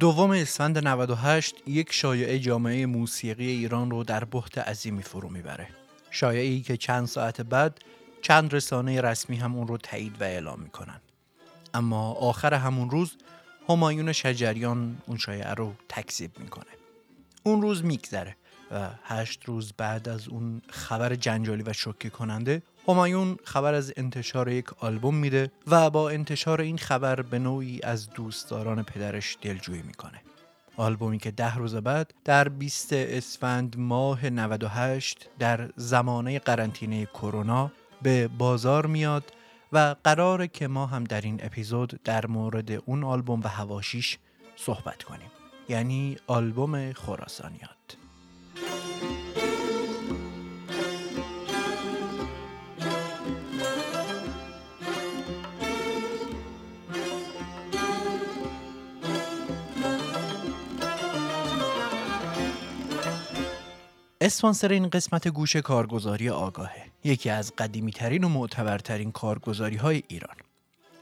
دوم اسفند 98 یک شایعه جامعه موسیقی ایران رو در بحت عظیمی فرو می‌بره. شایعه ای که چند ساعت بعد چند رسانه رسمی هم اون رو تایید و اعلام می‌کنن. اما آخر همون روز همایون شجریان اون شایعه رو تکذیب می‌کنه. اون روز میگذره و هشت روز بعد از اون خبر جنجالی و شوکه کننده همایون خبر از انتشار یک آلبوم میده و با انتشار این خبر به نوعی از دوستداران پدرش دلجویی می‌کنه. آلبومی که ده روز بعد در 20 اسفند ماه 98 در زمانه قرنطینه کرونا به بازار میاد و قراره که ما هم در این اپیزود در مورد اون آلبوم و هواشیش صحبت کنیم. یعنی آلبوم خراسانیات. اسپانسر این قسمت گوش کارگزاری آگاهه یکی از قدیمی ترین و معتبرترین کارگزاری های ایران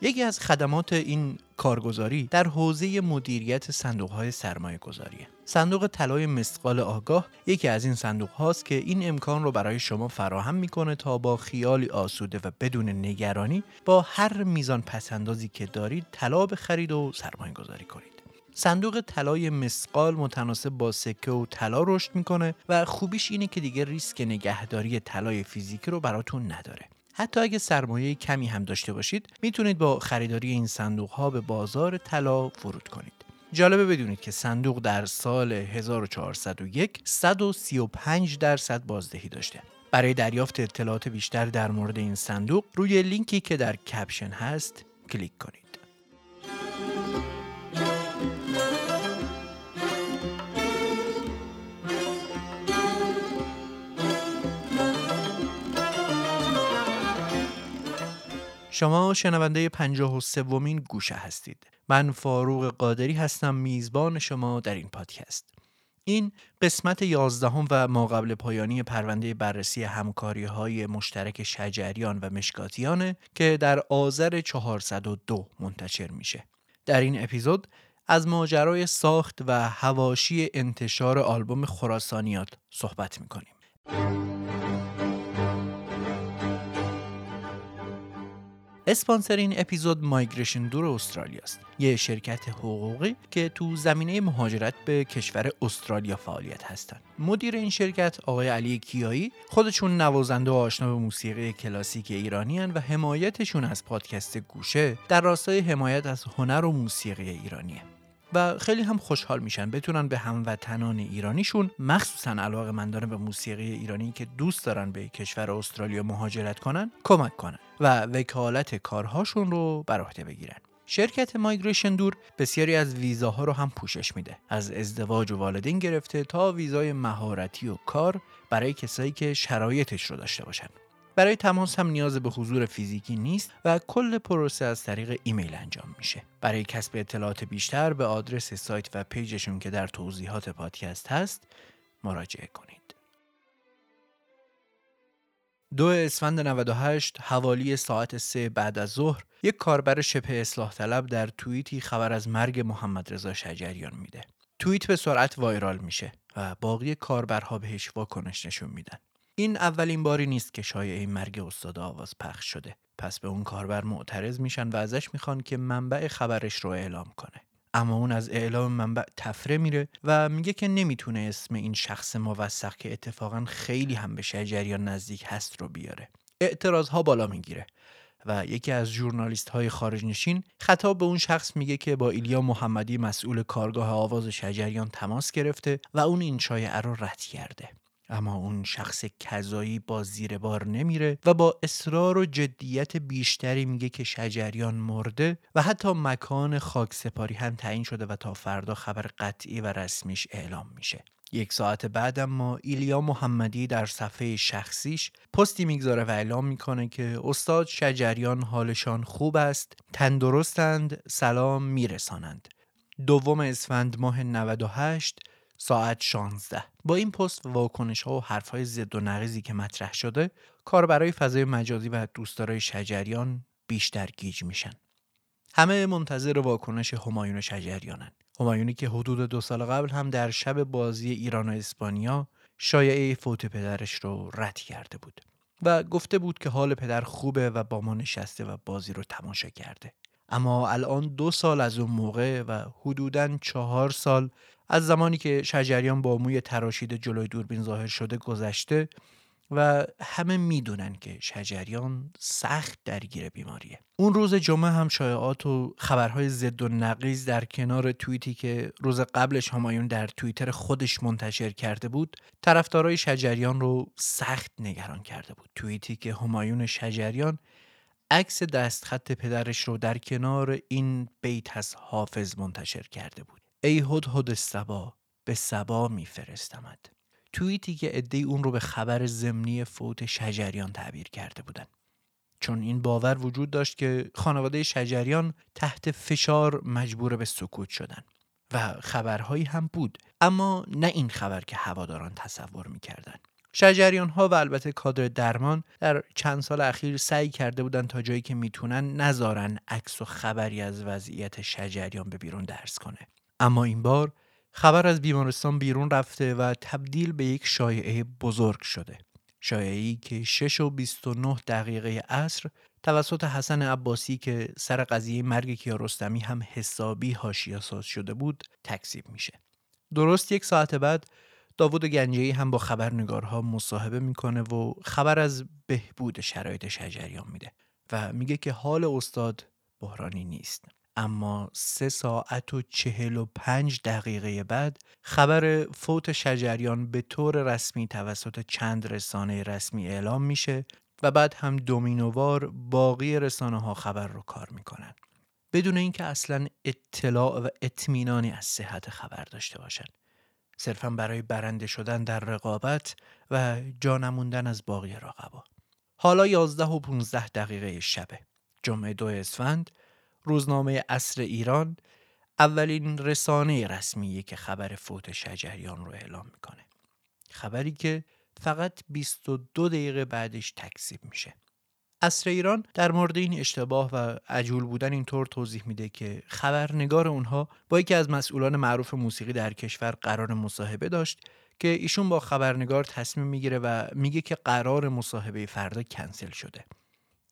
یکی از خدمات این کارگزاری در حوزه مدیریت صندوق های سرمایه گذاریه. صندوق طلای مسقال آگاه یکی از این صندوق هاست که این امکان رو برای شما فراهم می‌کنه تا با خیالی آسوده و بدون نگرانی با هر میزان پسندازی که دارید طلا بخرید و سرمایه گذاری کنید. صندوق طلای مسقال متناسب با سکه و طلا رشد می‌کنه و خوبیش اینه که دیگه ریسک نگهداری طلای فیزیکی رو براتون نداره. حتی اگه سرمایه کمی هم داشته باشید می‌تونید با خریداری این صندوق ها به بازار طلا ورود کنید. جالبه بدونید که صندوق در سال 1401 135 درصد بازدهی داشته. برای دریافت اطلاعات بیشتر در مورد این صندوق روی لینکی که در کپشن هست کلیک کنید. شما شنونده پنجاه و سومین گوشه هستید. من فاروق قادری هستم میزبان شما در این پادکست. این قسمت یازدهم و ما قبل پایانی پرونده بررسی همکاری های مشترک شجریان و مشکاتیانه که در آذر 402 منتشر میشه. در این اپیزود از ماجرای ساخت و هواشی انتشار آلبوم خراسانیات صحبت می‌کنیم. اسپانسر این اپیزود مایگریشن دور استرالیا است. یه شرکت حقوقی که تو زمینه مهاجرت به کشور استرالیا فعالیت هستند مدیر این شرکت آقای علی کیایی خودشون نوازنده و آشنا به موسیقی کلاسیک ایرانی هن و حمایتشون از پادکست گوشه در راستای حمایت از هنر و موسیقی ایرانیه و خیلی هم خوشحال میشن. بتونن به هموطنان ایرانیشون مخصوصا علاقه مندان به موسیقی ایرانی که دوست دارن به کشور استرالیا مهاجرت کنن کمک کنن و وکالت کارهاشون رو بر عهده بگیرن. شرکت Migration Door بسیاری از ویزاها رو هم پوشش میده. از ازدواج و والدین گرفته تا ویزای مهارتی و کار برای کسایی که شرایطش رو داشته باشن. برای تماس هم نیاز به حضور فیزیکی نیست و کل پروسه از طریق ایمیل انجام میشه. برای کسب اطلاعات بیشتر به آدرس سایت و page شون که در توضیحات پادکست هست مراجعه کنید. دو اسفند 98 حوالی ساعت سه بعد از ظهر یک کاربر شبه اصلاح طلب در توییتی خبر از مرگ محمد رضا شجریان میده. توییت به سرعت وایرال میشه و باقی کاربرها بهش واکنش نشون میدن. این اولین باری نیست که شایعه مرگ استاد آواز پخش شده. پس به اون کاربر معترض میشن و ازش می‌خوان که منبع خبرش رو اعلام کنه. اما اون از اعلام منبع تفره میره و میگه که نمی‌تونه اسم این شخص موثق که اتفاقا خیلی هم به شجریان نزدیک هست رو بیاره. اعتراض ها بالا می‌گیره و یکی از ژورنالیست های خارج نشین خطاب به اون شخص میگه که با ایلیا محمدی مسئول کارگاه آواز شجریان تماس گرفته و اون این شایعه رو رد کرده. اما اون شخص کذایی با زیر بار نمیره و با اصرار و جدیت بیشتری میگه که شجریان مرده و حتی مکان خاک سپاری هم تعیین شده و تا فردا خبر قطعی و رسمیش اعلام میشه. یک ساعت بعد اما ایلیا محمدی در صفحه شخصیش پستی می‌گذاره و اعلام می‌کنه که استاد شجریان حالشان خوب است تندرستند سلام میرسانند. دوم اسفند ماه 98 ساعت 16 با این پست واکنش ها و حرف های زد و نقیزی که مطرح شده کار برای فضای مجازی و دوستدارای شجریان بیشتر گیج میشن. همه منتظر واکنش همایون شجریانن. همایونی که حدود دو سال قبل هم در شب بازی ایران و اسپانیا شایعه فوت پدرش رو رد کرده بود و گفته بود که حال پدر خوبه و با ما نشسته و بازی رو تماشا کرده. اما الان دو سال از اون موقع و حدوداً چهار سال از زمانی که شجریان با موی تراشیده جلوی دوربین ظاهر شده گذشته و همه می‌دونن که شجریان سخت درگیر بیماریه. اون روز جمعه هم شایعات و خبرهای زد و نقیز در کنار توییتی که روز قبلش همایون در توییتر خودش منتشر کرده بود طرفدارای شجریان رو سخت نگران کرده بود. توییتی که همایون شجریان عکس دستخط پدرش رو در کنار این بیت از حافظ منتشر کرده بود. ای هد هد سبا به سبا میفرستمد توییتی که عده اون رو به خبر زمینی فوت شجریان تعبیر کرده بودن. چون این باور وجود داشت که خانواده شجریان تحت فشار مجبور به سکوت شدن و خبرهایی هم بود اما نه این خبر که هواداران تصور می‌کردن. شجریان ها و البته کادر درمان در چند سال اخیر سعی کرده بودند تا جایی که می‌تونن نذارن عکس و خبری از وضعیت شجریان به بیرون درس کنه. اما این بار خبر از بیمارستان بیرون رفته و تبدیل به یک شایعه بزرگ شده. شایعی که 6 و 29 دقیقه عصر توسط حسن عباسی که سر قضیه مرگ کیارستمی هم حسابی هاشیاساز شده بود تکذیب میشه. درست یک ساعت بعد داوود گنجی هم با خبرنگارها مصاحبه می‌کنه و خبر از بهبود شرایط شجریان میده و میگه که حال استاد بحرانی نیست. اما سه ساعت و چهل و پنج دقیقه بعد خبر فوت شجریان به طور رسمی توسط چند رسانه رسمی اعلام میشه و بعد هم دومینووار باقی رسانه ها خبر رو کار می‌کنن. بدون اینکه اصلا اطلاع و اطمینانی از صحت خبر داشته باشن. صرفا برای برنده شدن در رقابت و جا نموندن از باقی رقبا. حالا 11 و 15 دقیقه شبه. جمعه دو اسفند روزنامه اصر ایران اولین رسانه رسمیه که خبر فوت شجریان رو اعلام می‌کنه. خبری که فقط 22 دقیقه بعدش تکذیب میشه. اصر ایران در مورد این اشتباه و عجول بودن اینطور توضیح میده که خبرنگار اونها با یکی از مسئولان معروف موسیقی در کشور قرار مصاحبه داشت که ایشون با خبرنگار تصمیم می‌گیره و میگه که قرار مصاحبه فردا کنسل شده.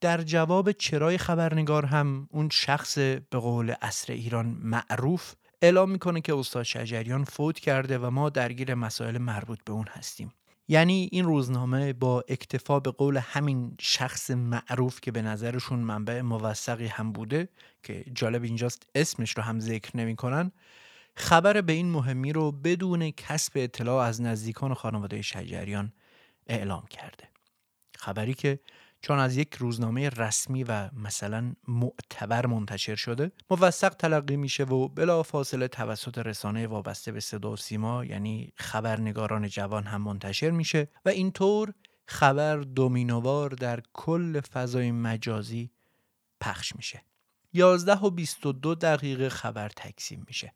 در جواب چرای خبرنگار هم اون شخص به قول اصر ایران معروف اعلام می‌کنه که استاد شجریان فوت کرده و ما درگیر مسائل مربوط به اون هستیم. یعنی این روزنامه با اکتفا به قول همین شخص معروف که به نظرشون منبع موثقی هم بوده که جالب اینجاست اسمش رو هم ذکر نمی‌کنن خبر به این مهمی رو بدون کسب اطلاع از نزدیکان خانواده شجریان اعلام کرده. خبری که چون از یک روزنامه رسمی و مثلا معتبر منتشر شده موثق تلقی میشه و بلا فاصله توسط رسانه وابسته به صدا و سیما یعنی خبرنگاران جوان هم منتشر میشه و اینطور خبر دومینووار در کل فضای مجازی پخش میشه. 11 و 22 دقیقه خبر تکسیم میشه.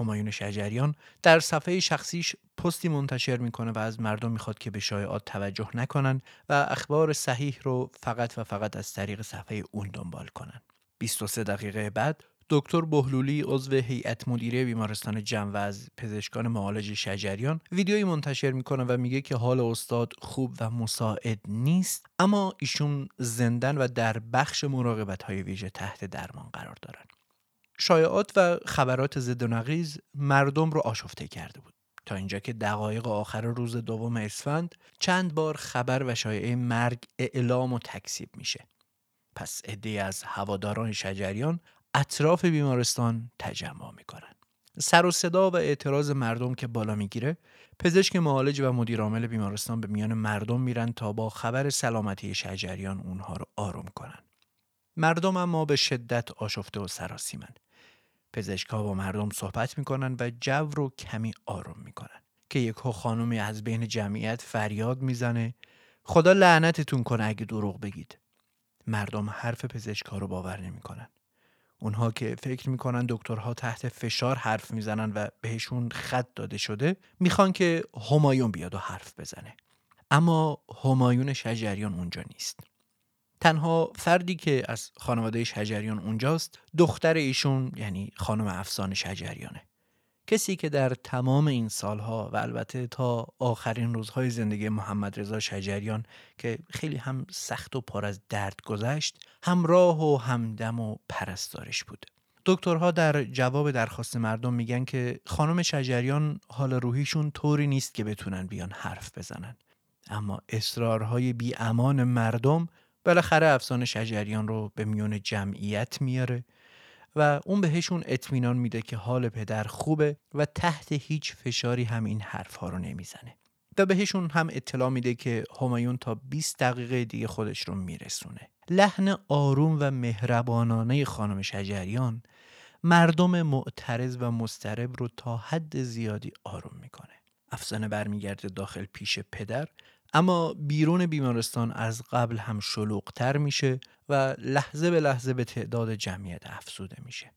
همایون شجریان در صفحه شخصیش پستی منتشر می‌کنه و از مردم می‌خواد که به شایعات توجه نکنن و اخبار صحیح رو فقط و فقط از طریق صفحه اون دنبال کنن. 23 دقیقه بعد دکتر بهلولی عضو هیئت مدیره بیمارستان و از پزشکان معالج شجریان ویدیویی منتشر می‌کنه و میگه که حال استاد خوب و مساعد نیست اما ایشون زندن و در بخش مراقبت های ویژه تحت درمان قرار دارن. شایعات و خبرات ضد و نقیز مردم رو آشفته کرده بود. تا اینجا که دقایق آخر روز دوم اسفند چند بار خبر و شایعه مرگ اعلام و تکسیب میشه. پس عده از هواداران شجریان اطراف بیمارستان تجمع می‌کنن. سر و صدا و اعتراض مردم که بالا می‌گیره پزشک معالج و مدیرعامل بیمارستان به میان مردم میرن تا با خبر سلامتی شجریان اونها رو آروم کنن. مردم اما به شدت آشفته و سراسیمن. پزشکها با مردم صحبت می‌کنن و جو رو کمی آروم می‌کنن که یک خانومی از بین جمعیت فریاد می‌زنه. خدا لعنتتون کنه اگه دروغ بگید. مردم حرف پزشکها رو باور نمی‌کنن. اونها که فکر می‌کنن دکترها تحت فشار حرف می‌زنن و بهشون خط داده شده می‌خوان که همایون بیاد و حرف بزنه. اما همایون شجریان اونجا نیست. تنها فردی که از خانواده شجریان اونجاست دختر ایشون یعنی خانم افسان شجریانه. کسی که در تمام این سالها و البته تا آخرین روزهای زندگی محمد رضا شجریان که خیلی هم سخت و پر از درد گذشت همراه و همدم و پرستارش بود. دکترها در جواب درخواست مردم میگن که خانم شجریان حال روحیشون طوری نیست که بتونن بیان حرف بزنن. اما اصرارهای بی امان مردم بالاخره افسانه شجریان رو به میون جمعیت میاره و اون بهشون اطمینان میده که حال پدر خوبه و تحت هیچ فشاری هم این حرفها رو نمی‌زنه. و بهشون هم اطلاع میده که همایون تا 20 دقیقه دیگه خودش رو میرسونه. لحن آروم و مهربانانه خانم شجریان مردم معترض و مسترب رو تا حد زیادی آروم می‌کنه. افسانه برمیگرده داخل پیش پدر اما بیرون بیمارستان از قبل هم شلوغتر میشه و لحظه به لحظه به تعداد جمعیت افزوده میشه.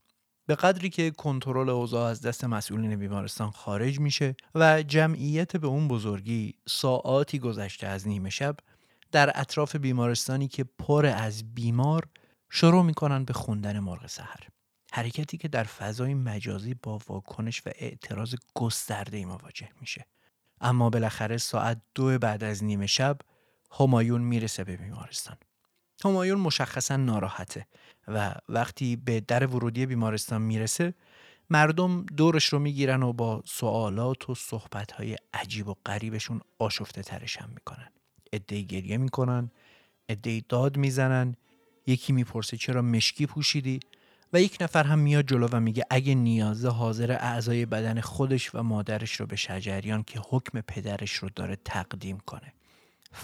به قدری که کنترل اوضاع از دست مسئولین بیمارستان خارج میشه و جمعیت به اون بزرگی ساعاتی گذشته از نیمه شب در اطراف بیمارستانی که پر از بیمار شروع می‌کنن به خوندن مرغ سحر. حرکتی که در فضای مجازی با واکنش و اعتراض گسترده مواجه میشه. اما بالاخره ساعت دو بعد از نیمه شب همایون می‌رسه به بیمارستان. همایون مشخصا ناراحته و وقتی به در ورودی بیمارستان می‌رسه مردم دورش رو می‌گیرن و با سوالات و صحبتهای عجیب و غریبشون آشفته ترش هم می‌کنن. ادهی گریه می‌کنن ادهی داد می‌زنن یکی می‌پرسه چرا مشکی پوشیدی؟ و یک نفر هم میاد جلو و میگه اگه نیازه حاضر اعضای بدن خودش و مادرش رو به شجریان که حکم پدرش رو داره تقدیم کنه.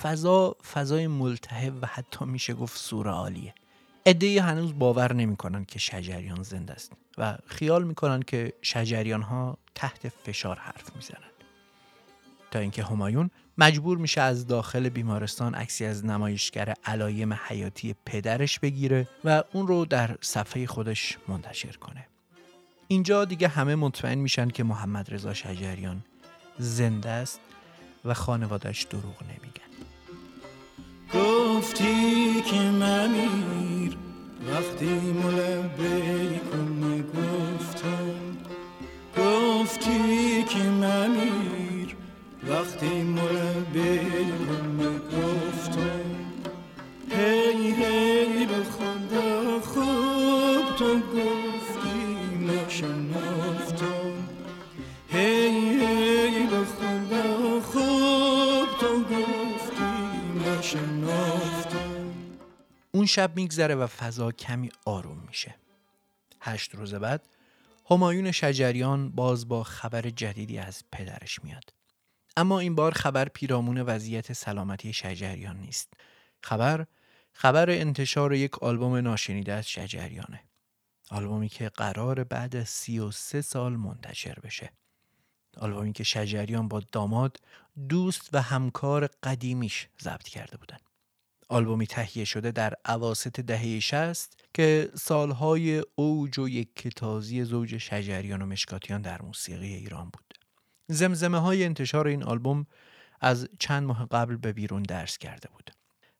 فضا فضای ملتهب و حتی میشه گفت سورعالیه عده هنوز باور نمی‌کنن که شجریان زنده است و خیال می‌کنن که شجریان ها تحت فشار حرف می‌زنن. تا اینکه همایون مجبور میشه از داخل بیمارستان عکسی از نمایشگر علایم حیاتی پدرش بگیره و اون رو در صفحه خودش منتشر کنه. اینجا دیگه همه مطمئن میشن که محمد رضا شجریان زنده است و خانوادش دروغ نمیگن. گفتی که ممیر وقتی ملبه کن گفتم گفتی که ممیر وقتی ملبه کن گفتم هی هی به خدا خوب تو گفتی نشنفتم هی هی به خدا خوب تو گفتی نشنفتم اون شب میگذره و فضا کمی آروم میشه. هشت روز بعد همایون شجریان باز با خبر جدیدی از پدرش میاد. اما این بار خبر پیرامون وضعیت سلامتی شجریان نیست. خبر خبر انتشار یک آلبوم ناشنیده از شجریانه. آلبومی که قرار بعد از 33 سال منتشر بشه. آلبومی که شجریان با داماد دوست و همکار قدیمیش ضبط کرده بودن. آلبومی تهیه شده در عواست دهه 60 که سالهای اوج و یک زوج شجریان و مشکاتیان در موسیقی ایران بود. زمزمه های انتشار این آلبوم از چند ماه قبل به بیرون درس کرده بود.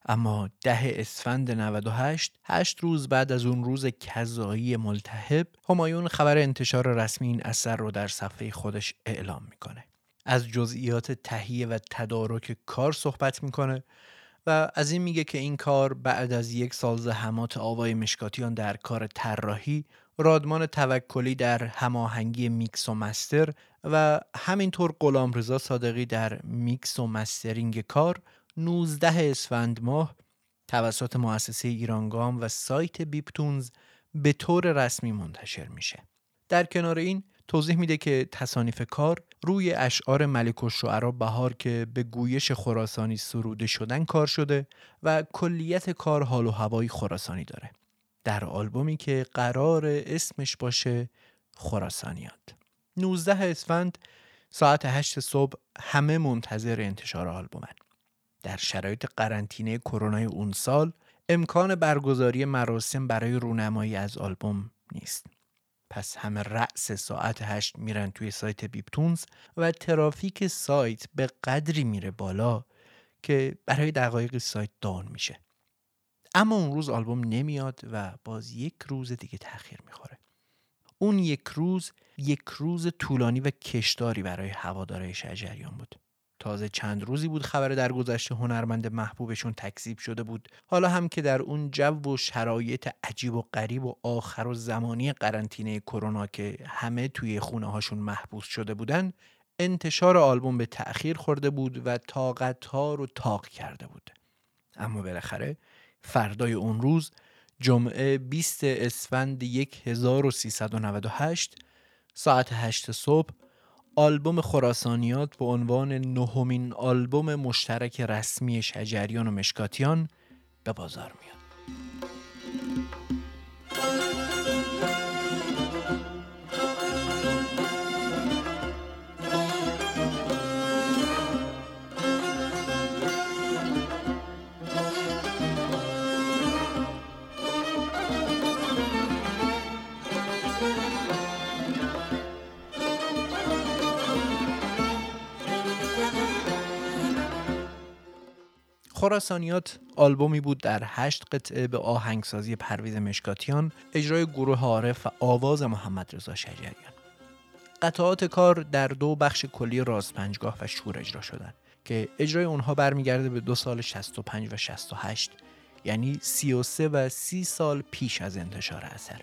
اما ده اسفند 98 هشت روز بعد از اون روز کذایی ملتهب همایون خبر انتشار رسمی این اثر رو در صفحه خودش اعلام می‌کنه. از جزئیات تهیه و تدارک کار صحبت می‌کنه و از این میگه که این کار بعد از یک سال زحمات آوای مشکاتیان در کار طراحی رادمان توکلی در هماهنگی میکس و master و همینطور غلامرضا صادقی در میکس و mastering کار 19 اسفند ماه توسط مؤسسه ایرانگام و سایت بیپتونز به طور رسمی منتشر میشه. در کنار این توضیح میده که تصانیف کار روی اشعار ملک و شعرا بهار که به گویش خراسانی سروده شدن کار شده و کلیت کار حال و هوایی خراسانی داره. در آلبومی که قرار اسمش باشه خراسانیات. 19 اسفند ساعت 8 صبح همه منتظر انتشار آلبومن. در شرایط قرنطینه کرونا اون سال امکان برگزاری مراسم برای رونمایی از آلبوم نیست. پس همه رأس ساعت هشت میرن توی سایت بیپتونز و ترافیک سایت به قدری میره بالا که برای دقایق سایت دان میشه. اما اون روز آلبوم نمیاد و باز یک روز دیگه تاخیر می‌خوره. اون یک روز یک روز طولانی و کشداری برای هوادارهای شجریان بود. تازه چند روزی بود خبر در گذشته هنرمند محبوبشون تکذیب شده بود. حالا هم که در اون جو و شرایط عجیب و غریب و آخر و زمانی قرنطینه کرونا که همه توی خونه هاشون محبوس شده بودن انتشار آلبوم به تأخیر خورده بود و طاقت ها رو تاق کرده بود. اما بالاخره فردای اون روز جمعه 20 اسفند 1398 ساعت 8 صبح آلبوم خراسانیات به عنوان نهمین آلبوم مشترک رسمی شجریان و مشکاتیان به بازار میاد. خراسانیات آلبومی بود در هشت قطعه به آهنگسازی پرویز مشکاتیان اجرای گروه عارف و آواز محمد رضا شجریان. قطعات کار در دو بخش کلی راز پنجگاه و شور اجرا شدند که اجرای اونها برمیگرده به دو سال 65 و 68 یعنی 33 و 30 سال پیش از انتشار اثر.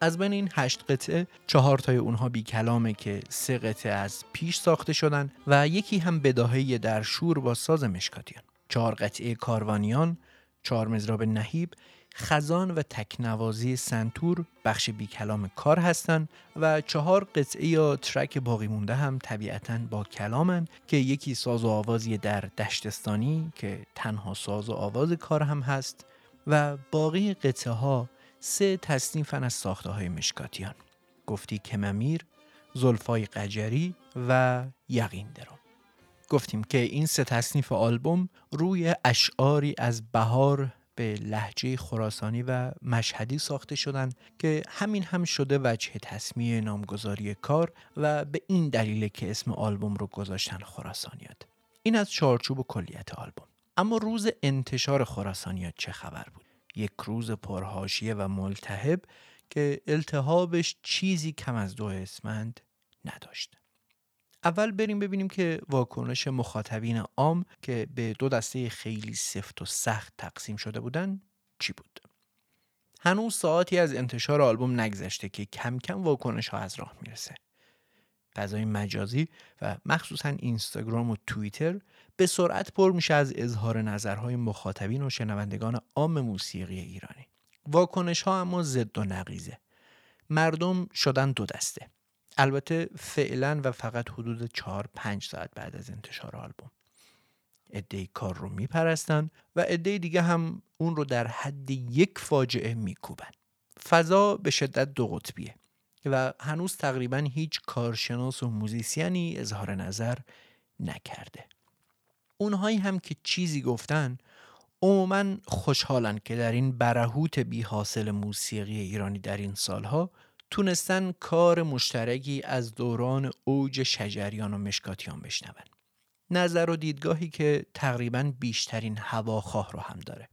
از بین این هشت قطعه چهار تای اونها بی کلامه که سه قطعه از پیش ساخته شدن و یکی هم بداهه در شور با ساز مشکاتیان. چهار قطعه کاروانیان، چهار مزراب نهیب، خزان و تکنوازی سنتور بخش بی کلام کار هستند و چهار قطعه یا ترک باقی مونده هم طبیعتا با کلامن که یکی ساز و آوازی در دشتستانی که تنها ساز و آواز کار هم هست و باقی قطعه ها سه تصنیفن از ساخته های مشکاتیان. گفتی کممیر، زلفای قجری و یقین درو گفتیم که این سه تصنیف آلبوم روی اشعاری از بهار به لحجه خراسانی و مشهدی ساخته شدن که همین هم شده وجه تصمیه نامگذاری کار و به این دلیل که اسم آلبوم رو گذاشتن خراسانیات. این از چارچوب و کلیت آلبوم. اما روز انتشار خراسانیات چه خبر بود؟ یک روز پرهاشیه و ملتهب که التهابش چیزی کم از دو اسمند نداشت. اول بریم ببینیم که واکنش مخاطبین عام که به دو دسته خیلی سفت و سخت تقسیم شده بودن چی بود؟ هنوز ساعتی از انتشار آلبوم نگذشته که کم کم واکنش ها از راه می‌رسه. فضای مجازی و مخصوصا اینستاگرام و توییتر به سرعت پر میشه از اظهار نظرهای مخاطبین و شنوندگان عام موسیقی ایرانی. واکنش ها اما ضد و نقیزه مردم شدن دو دسته. البته فعلا و فقط حدود 4 5 ساعت بعد از انتشار آلبوم. عده کار رو میپرستن و عده دیگه هم اون رو در حد یک فاجعه میکوبن. فضا به شدت دو قطبیه و هنوز تقریبا هیچ کارشناس و موزیسیانی اظهار نظر نکرده. اونهایی هم که چیزی گفتن عموما خوشحالن که در این برهوت بی حاصل موسیقی ایرانی در این سالها تونستن کار مشترکی از دوران اوج شجریان و مشکاتیان بشنون. نظر و دیدگاهی که تقریبا بیشترین هواخواه رو هم داره.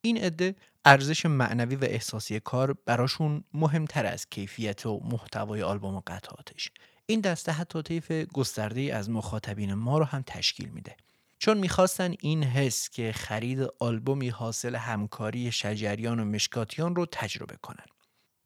این عده ارزش معنوی و احساسی کار براشون مهمتر از کیفیت و محتوای آلبوم و قطعاتش این دسته حتی طیف گسترده از مخاطبین ما رو هم تشکیل میده. چون می‌خواستن این حس که خرید آلبومی حاصل همکاری شجریان و مشکاتیان رو تجربه کنن.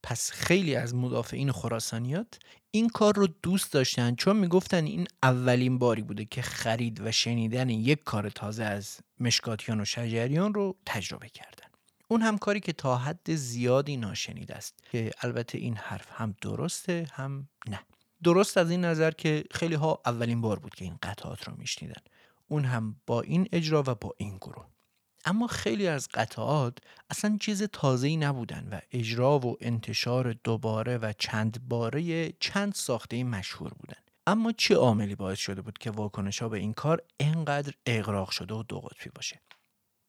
پس خیلی از مدافعین خراسانیات این کار رو دوست داشتن چون می‌گفتن این اولین باری بوده که خرید و شنیدن یک کار تازه از مشکاتیان و شجریان رو تجربه کردن. اون هم کاری که تا حد زیادی ناشنیده است که البته این حرف هم درسته هم نه. درست از این نظر که خیلی ها اولین بار بود که این قطعات رو میشنیدن. اون هم با این اجرا و با این گروه. اما خیلی از قطعات اصلا چیز تازه‌ای نبودن و اجرا و انتشار دوباره و چند باره چند ساخته مشهور بودن. اما چه عاملی باعث شده بود که واکنش ها به این کار انقدر اغراق شده و دو قطبی باشه؟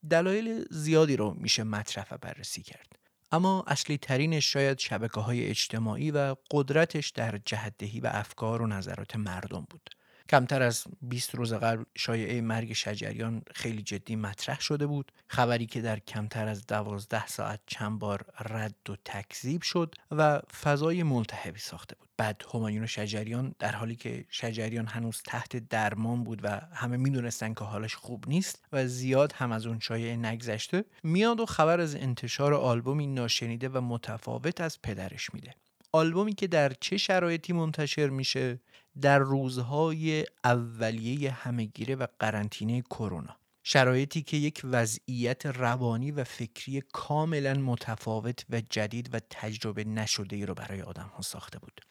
دلایل زیادی رو میشه مطرح و بررسی کرد. اما اصلی ترینش شاید شبکه های اجتماعی و قدرتش در جهدهی و افکار و نظرات مردم بود. کمتر از 20 روز قبل شایعه مرگ شجریان خیلی جدی مطرح شده بود. خبری که در کمتر از دوازده ساعت چند بار رد و تکذیب شد و فضای ملتهبی ساخته بود. بعد همایون شجریان در حالی که شجریان هنوز تحت درمان بود و همه می‌دونستن که حالش خوب نیست و زیاد هم از اون شایعه نگذشته میاد و خبر از انتشار آلبومی ناشنیده و متفاوت از پدرش میده. آلبومی که در چه شرایطی منتشر میشه در روزهای اولیه همهگیره و قرنطینه کرونا. شرایطی که یک وضعیت روانی و فکری کاملا متفاوت و جدید و تجربه نشده ای رو برای آدم ها ساخته بود.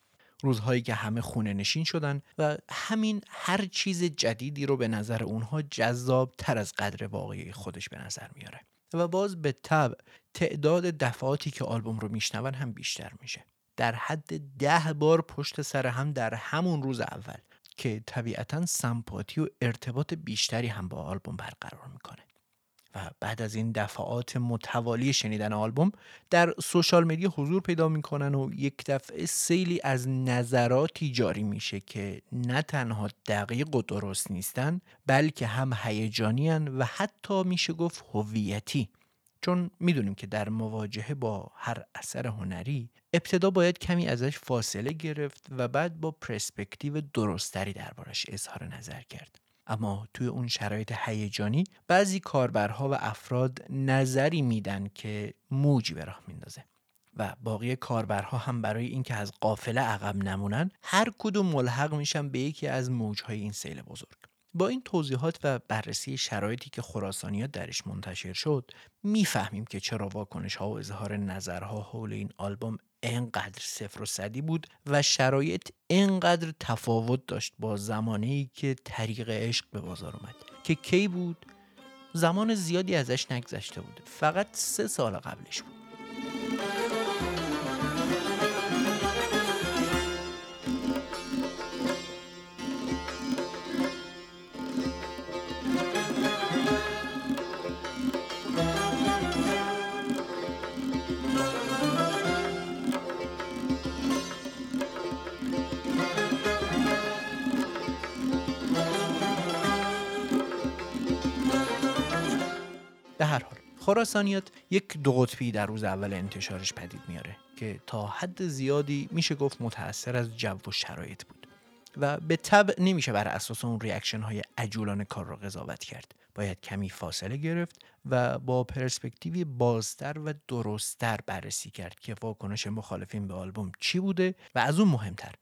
روزهایی که همه خونه نشین شدن و همین هر چیز جدیدی رو به نظر اونها جذاب تر از قدر واقعی خودش به نظر میاره. و باز به طب تعداد دفعاتی که آلبوم رو میشنون هم بیشتر میشه. در حد ده بار پشت سر هم در همون روز اول که طبیعتا سمپاتی و ارتباط بیشتری هم با آلبوم برقرار می‌کنه. و بعد از این دفعات متوالی شنیدن آلبوم در سوشال مدیا حضور پیدا می‌کنن و یک دفعه سیلی از نظراتی جاری میشه که نه تنها دقیق و درست نیستن بلکه هم هیجانی و حتی میشه گفت هویتی. چون می‌دونیم که در مواجهه با هر اثر هنری ابتدا باید کمی ازش فاصله گرفت و بعد با پرسپکتیو درستری دربارش اظهار نظر کرد. اما توی اون شرایط هیجانی بعضی کاربرها و افراد نظری میدن که موجی به راه میندازه و باقی کاربرها هم برای اینکه از قافله عقب نمونن هر کدوم ملحق میشن به یکی از موجهای این سیل بزرگ. با این توضیحات و بررسی شرایطی که خراسانیات درش منتشر شد می‌فهمیم که چرا واکنش ها و اظهار نظرها حول این آلبوم انقدر صفر و صدی بود و شرایط انقدر تفاوت داشت با زمانی که طریق عشق به بازار اومد که کی بود؟ زمان زیادی ازش نگذشته بود فقط سه سال قبلش بود. خراسانیات یک دو قطبی در روز اول انتشارش پدید میاره که تا حد زیادی میشه گفت متأثر از جو و شرایط بود و به طبع نمیشه بر اساس اون reaction های عجولانه کار را قضاوت کرد. باید کمی فاصله گرفت و با پرسپکتیوی بازتر و درستتر بررسی کرد که واکنش مخالفین به آلبوم چی بوده و از اون مهمتر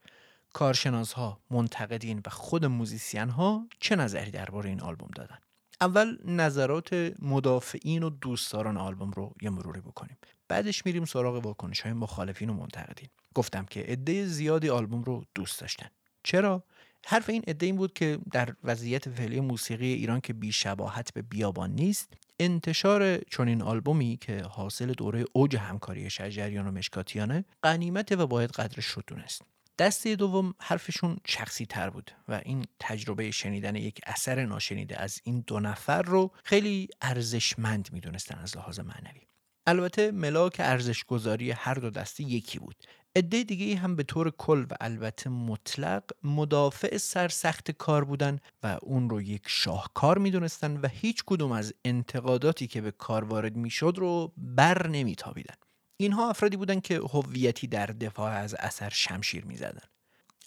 کارشناس ها، منتقدین و خود موزیسین ها چه نظری درباره این آلبوم دادن. اول نظرات مدافعین و دوستداران آلبوم رو یه مروری بکنیم. بعدش میریم سراغ واکنش های مخالفین و منتقدین. گفتم که عده زیادی آلبوم رو دوست داشتن. چرا؟ حرف این عده این بود که در وضعیت فعلی موسیقی ایران که بیشباهت به بیابان نیست انتشار چنین آلبومی که حاصل دوره اوج همکاری شجریان و مشکاتیانه قنیمت و باید قدرش رو دونست دسته دوم حرفشون شخصی تر بود و این تجربه شنیدن یک اثر ناشنیده از این دو نفر رو خیلی ارزشمند می‌دونستن از لحاظ معنوی. البته ملاک ارزش گذاری هر دو دسته یکی بود. عده دیگه هم به طور کل و البته مطلق مدافع سرسخت کار بودن و اون رو یک شاهکار می‌دونستن و هیچ کدوم از انتقاداتی که به کار وارد می‌شد رو بر نمیتابیدن. اینها افرادی بودند که هویتی در دفاع از اثر شمشیر می‌زدن.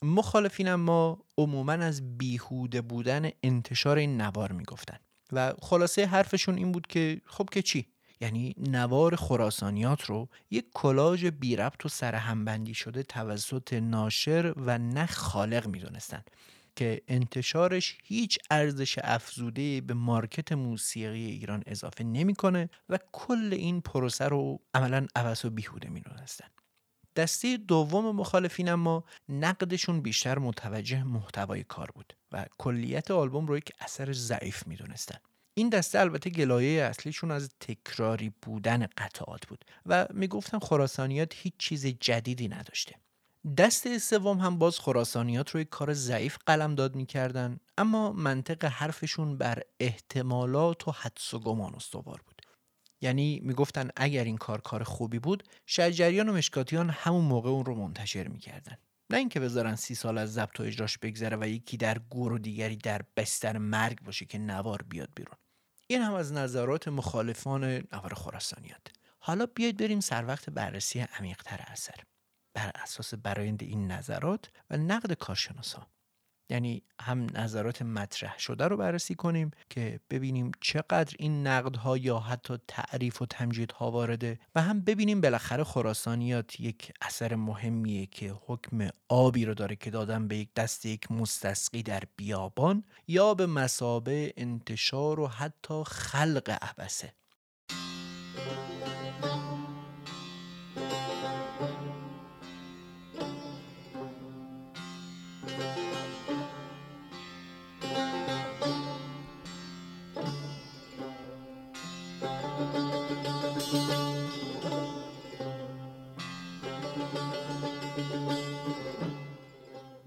مخالفین ما عموما از بیهوده بودن انتشار این نوار می‌گفتن. و خلاصه حرفشون این بود که خب که چی؟ یعنی نوار خراسانیات رو یک کلاژ بی ربط و سرهمبندی شده توسط ناشر و نه خالق می‌دونستن. که انتشارش هیچ ارزش افزوده به مارکت موسیقی ایران اضافه نمی‌کنه و کل این پروسه رو عملا عوض و بیهوده می‌دونستن دسته دوم مخالفین اما نقدشون بیشتر متوجه محتوای کار بود و کلیت آلبوم رو یک اثر ضعیف می‌دونستن. این دسته البته گلایه اصلیشون از تکراری بودن قطعات بود و می‌گفتن خراسانیات هیچ چیز جدیدی نداشته. دست سوم هم باز خراسانیات روی کار ضعیف قلم داد می‌کردن اما منطق حرفشون بر احتمالات و حدس و گمان استوار بود. یعنی می‌گفتن اگر این کار کار خوبی بود شجریان و مشکاتیان همون موقع اون رو منتشر می‌کردن. نه اینکه بذارن سی سال از ضبط و اجراش بگذره و یکی در گور و دیگری در بستر مرگ باشه که نوار بیاد بیرون. این هم از نظرات مخالفان نوار خراسانیات. حالا بیاید بریم سر وقت بررسی عمیقتر اثر. بر اساس برایند این نظرات و نقد کارشناسان یعنی هم نظرات مطرح شده رو بررسی کنیم که ببینیم چقدر این نقدها یا حتی تعریف و تمجیدها وارده و هم ببینیم بالاخره خراسانیات یک اثر مهمیه که حکم آبی رو داره که دادن به یک دست یک مستسقی در بیابان یا به مسابه انتشار و حتی خلق عبسه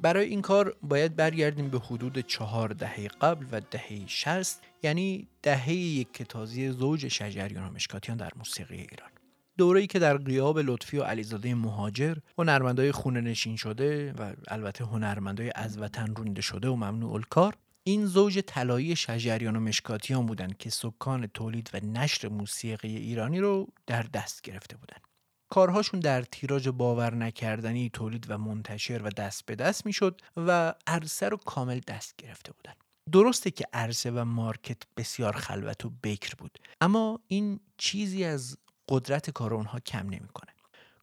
برای این کار باید برگردیم به حدود چهار دهه قبل و دهه شست یعنی دهه یک کتازی زوج شجریان و مشکاتیان در موسیقی ایران. دوره‌ای که در قیاب لطفی و علیزاده مهاجر هنرمندای خونه نشین شده و البته هنرمندای از وطن رونده شده و ممنوع الکار این زوج طلایی شجریان و مشکاتیان بودند که سکان تولید و نشر موسیقی ایرانی رو در دست گرفته بودند. کارهاشون در تیراژ باور نکردنی تولید و منتشر و دست به دست می‌شد و عرصه رو کامل دست گرفته بودن. درسته که عرصه و مارکت بسیار خلوت و بکر بود اما این چیزی از قدرت کار اونها کم نمی‌کنه.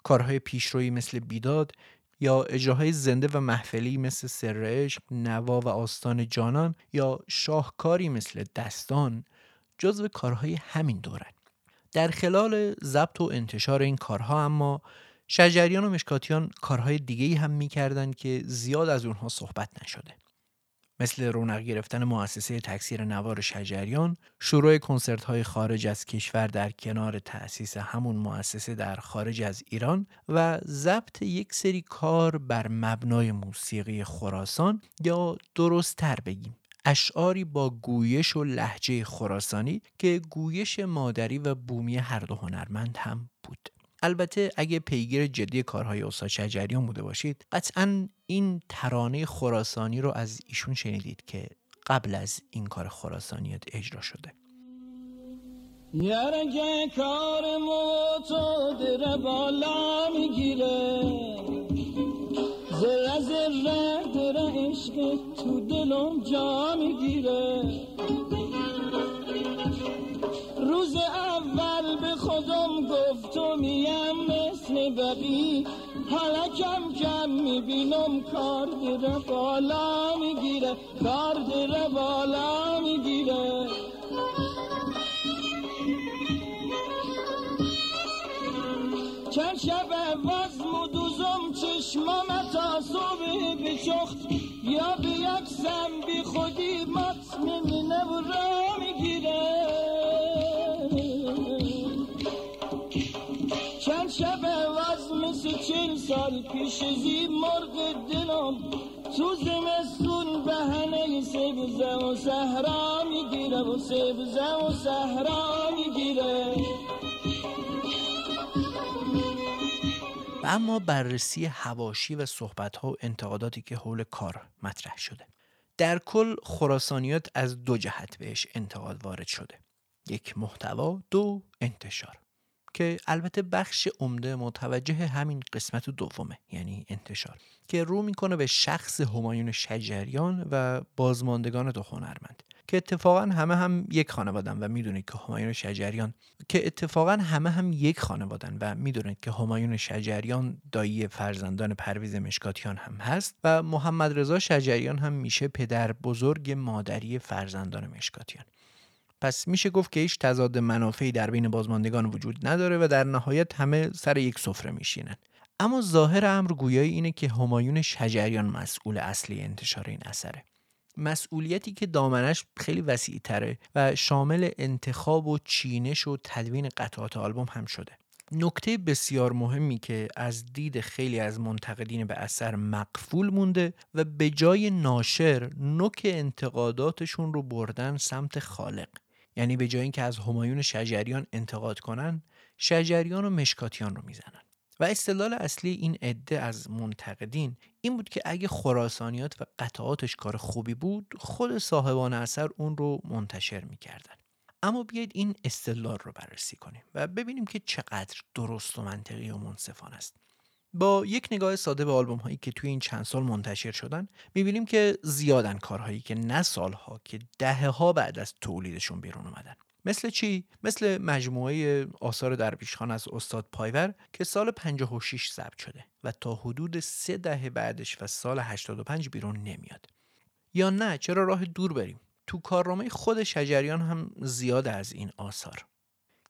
کارهای پیشرویی مثل بیداد یا اجراهای زنده و محفلی مثل سر نوا و آستان جانان یا شاهکاری مثل دستان جزو کارهای همین دورن. در خلال ضبط و انتشار این کارها اما شجریان و مشکاتیان کارهای دیگه هم می‌کردن که زیاد از اونها صحبت نشده. مثل رونق گرفتن مؤسسه تکثیر نوار شجریان، شروع کنسرت های خارج از کشور در کنار تأسیس همون مؤسسه در خارج از ایران و ضبط یک سری کار بر مبنای موسیقی خراسان یا درست تر بگیم. اشعاری با گویش و لحجه خراسانی که گویش مادری و بومی هر دو هنرمند هم بود. البته اگه پیگیر جدی کارهای استاد شجریان بوده باشید قطعا این ترانه خراسانی رو از ایشون شنیدید که قبل از این کار خراسانیت اجرا شده. یارگه کار در بالا می‌گیره. دلم جا می‌گیره. روز اول به خودم گفتم میم مثل بقی حالا کم کم می‌بینم کار در بالا می‌گیره. کار در بالا می‌گیره. چند شب وزم و دوزم چشمام تا صبح بچخت یا به یک سم بی خودی مات نمینه و را می‌گیره. چند شب وزم مثل چل سال پیش زی مرغ دلم تو زمستون بهنه سبزه و صحرا می‌گیره و سبزه و صحرا می‌گیره. و اما بررسی هواشی و صحبت و انتقاداتی که حول کار مطرح شده. در کل خراسانیات از دو جهت بهش انتقاد وارد شده. یک محتوا دو انتشار. که البته بخش عمده متوجه همین قسمت دومه یعنی انتشار. که رو می‌کنه به شخص همایون شجریان و بازماندگان دو هنرمند. که اتفاقا همه هم یک خانوادن و می‌دونید که همایون شجریان که اتفاقا همه هم یک خانوادن و می‌دونید که همایون شجریان دایی فرزندان پرویز مشکاتیان هم هست و محمد رضا شجریان هم میشه پدر بزرگ مادری فرزندان مشکاتیان. پس میشه گفت که هیچ تضاد منافعی در بین بازماندگان وجود نداره و در نهایت همه سر یک سفره میشینن. اما ظاهر امر گویایی اینه که همایون شجریان مسئول اصلی انتشار این اثره. مسئولیتی که دامنش خیلی وسیع تره و شامل انتخاب و چینش و تدوین قطعات آلبوم هم شده. نکته بسیار مهمی که از دید خیلی از منتقدین به اثر مقفول مونده و به جای ناشر نوک انتقاداتشون رو بردن سمت خالق. یعنی به جای اینکه از همایون شجریان انتقاد کنن شجریان و مشکاتیان رو می‌زنن. و استدلال اصلی این عده از منتقدین این بود که اگه خراسانیات و قطعاتش کار خوبی بود خود صاحبان اثر اون رو منتشر می‌کردن. اما بیایید این استدلال رو بررسی کنیم و ببینیم که چقدر درست و منطقی و منصفانه است. با یک نگاه ساده به آلبوم هایی که توی این چند سال منتشر شدن می‌بینیم که زیادن کارهایی که نه سالها که دهه ها بعد از تولیدشون بیرون اومدن. مثل چی؟ مثل مجموعه آثار درویشخان از استاد پایور که سال 56 ضبط شده و تا حدود سه دهه بعدش و سال 85 بیرون نمیاد. یا نه چرا راه دور بریم؟ تو کارنامه خود شجریان هم زیاد از این آثار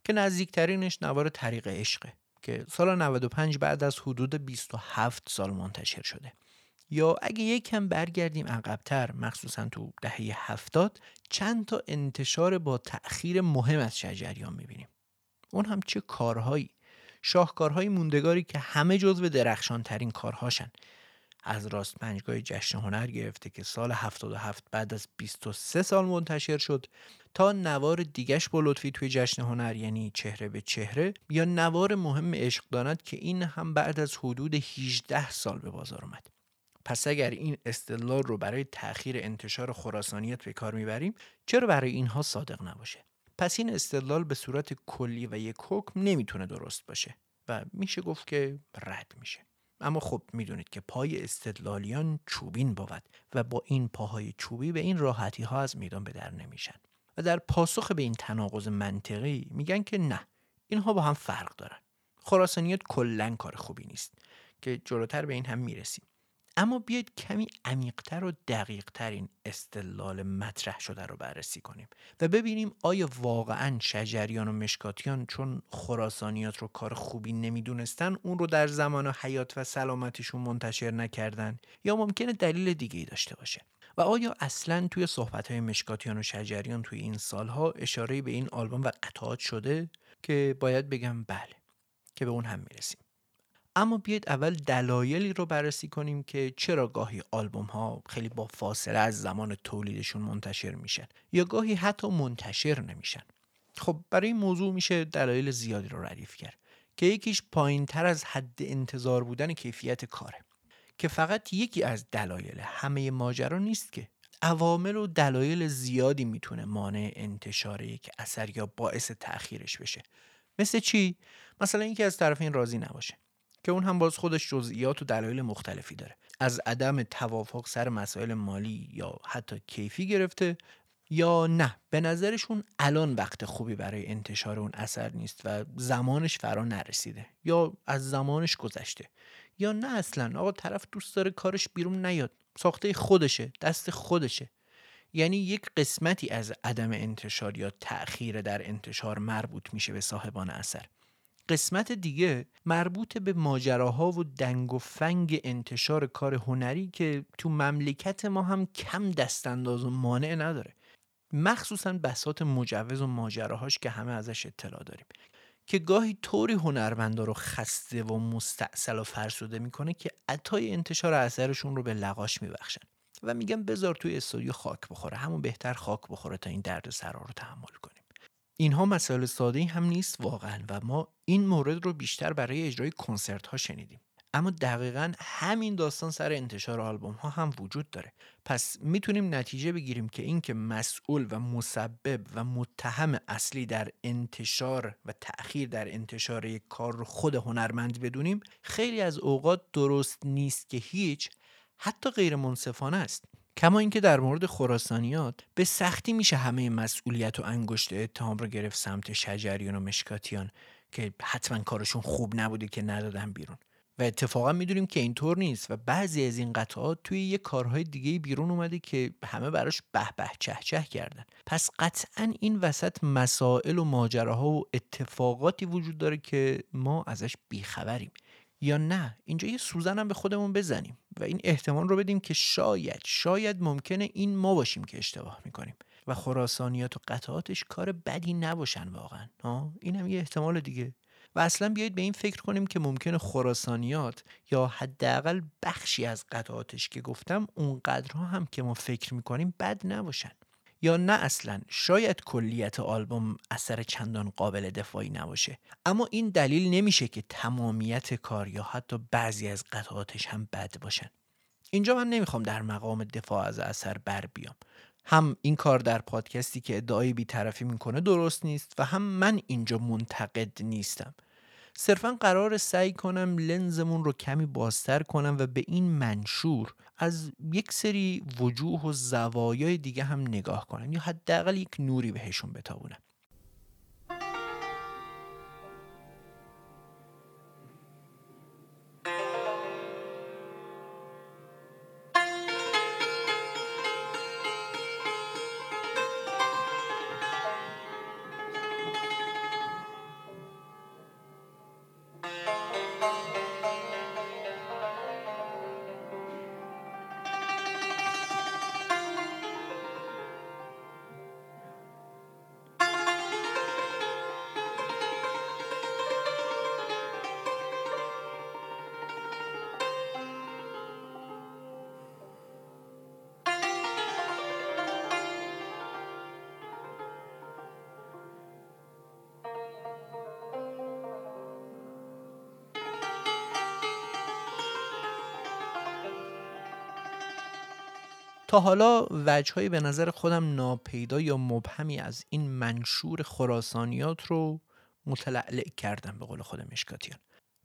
که نزدیکترینش نوار طریق عشقه که سال 95 بعد از حدود 27 سال منتشر شده یا اگه یک کم برگردیم عقبتر مخصوصا تو دهه هفتاد چند تا انتشار با تأخیر مهم از شجریان می‌بینیم. اون هم چه کارهایی؟ شاهکارهای موندگاری که همه جزو درخشان ترین کارهاشن. از راست پنجگاه جشن هنر گرفته که سال 77 بعد از 23 سال منتشر شد تا نوار دیگش با لطفی توی جشن هنر یعنی چهره به چهره یا نوار مهم عشق داند که این هم بعد از حدود 18 سال به بازار اومد. پس اگر این استدلال رو برای تأخیر انتشار خراسانیت به کار می‌بریم چرا برای اینها صادق نباشه؟ پس این استدلال به صورت کلی و یک حکم نمی‌تونه درست باشه و میشه گفت که رد میشه. اما خب می‌دونید که پای استدلالیان چوبین بود و با این پاهای چوبی به این راحتی ها از میدان به در نمیشن. و در پاسخ به این تناقض منطقی میگن که نه اینها با هم فرق دارن. خراسانیت کلا کار خوبی نیست که جلوتر به این هم می‌رسیم. اما بیاید کمی عمیقتر و دقیقتر این استدلال مطرح شده رو بررسی کنیم و ببینیم آیا واقعا شجریان و مشکاتیان چون خراسانیات رو کار خوبی نمی‌دونستن اون رو در زمان حیات و سلامتیشون منتشر نکردن یا ممکنه دلیل دیگه ای داشته باشه؟ و آیا اصلا توی صحبت های مشکاتیان و شجریان توی این سالها اشاره به این آلبوم و قطعات شده؟ که باید بگم بله که به اون هم می‌رسیم. اما بیاید اول دلایلی رو بررسی کنیم که چرا گاهی آلبوم ها خیلی با فاصله از زمان تولیدشون منتشر میشن یا گاهی حتی منتشر نمیشن. خب برای این موضوع میشه دلایل زیادی رو ردیف کرد که یکیش پایین تر از حد انتظار بودن کیفیت کاره که فقط یکی از دلایل همه ماجرا نیست که. عوامل و دلایل زیادی می‌تونه مانع انتشار یک اثر یا باعث تأخیرش بشه. مثل چی؟ مثلا اینکه از طرفین راضی نباشه. که اون هم باز خودش جزئیات و دلایل مختلفی داره. از عدم توافق سر مسائل مالی یا حتی کیفی گرفته یا نه. به نظرشون الان وقت خوبی برای انتشار اون اثر نیست و زمانش فرا نرسیده. یا از زمانش گذشته. یا نه اصلا. آقا طرف دوست داره کارش بیرون نیاد. ساخته خودشه. دست خودشه. یعنی یک قسمتی از عدم انتشار یا تأخیر در انتشار مربوط میشه به صاحبان اثر. قسمت دیگه مربوط به ماجراها و دنگ و فنگ انتشار کار هنری که تو مملکت ما هم کم دستانداز و مانع نداره. مخصوصا بسات مجوز و ماجراهاش که همه ازش اطلاع داریم. که گاهی طوری هنرمندا رو خسته و مستعصل و فرسوده می‌کنه که عطای انتشار اثرشون رو به لغاش میبخشن. و میگن بذار توی استودیو خاک بخوره. همون بهتر خاک بخوره تا این درد سرا رو تحمل کنیم. اینها مسائل ساده هم نیست واقعا و ما این مورد رو بیشتر برای اجرای کنسرت ها شنیدیم. اما دقیقا همین داستان سر انتشار آلبوم ها هم وجود داره. پس می‌تونیم نتیجه بگیریم که اینکه مسئول و مسبب و متهم اصلی در انتشار و تأخیر در انتشار یک کار رو خود هنرمند بدونیم خیلی از اوقات درست نیست که هیچ حتی غیر منصفانه است. کما اینکه در مورد خراسانیات به سختی میشه همه مسئولیت و انگشت اتهام رو گرفت سمت شجریان و مشکاتیان که حتما کارشون خوب نبوده که ندادن بیرون. و اتفاقا می‌دونیم که اینطور نیست و بعضی از این قطعات توی یه کارهای دیگه بیرون اومده که همه براش به به چه چه کردن. پس قطعا این وسط مسائل و ماجراها و اتفاقاتی وجود داره که ما ازش بیخبریم. یا نه. اینجا یه سوزن هم به خودمون بزنیم و این احتمال رو بدیم که شاید شاید ممکنه این ما باشیم که اشتباه می‌کنیم. و خراسانیات و قطعاتش کار بدی نباشن واقعا. این هم یه احتمال دیگه. و اصلا بیایید به این فکر کنیم که ممکنه خراسانیات یا حداقل بخشی از قطعاتش که گفتم اونقدرها هم که ما فکر می‌کنیم بد نباشن. یا نه اصلا. شاید کلیت آلبوم اثر چندان قابل دفاعی نباشه. اما این دلیل نمیشه که تمامیت کار یا حتی بعضی از قطعاتش هم بد باشن. اینجا من نمی‌خوام در مقام دفاع از اثر بر بیام. هم این کار در پادکستی که ادعای بیطرفی می‌کنه درست نیست و هم من اینجا منتقد نیستم. صرفا قرار سعی کنم لنزمون رو کمی بازتر کنم و به این منشور از یک سری وجوه و زوایای دیگه هم نگاه کنم یا حداقل یک نوری بهشون بتابونم تا حالا وجههایی به نظر خودم ناپیدا یا مبهمی از این منشور خراسانیات رو متلعلع کردم به قول خود مشکاتیان.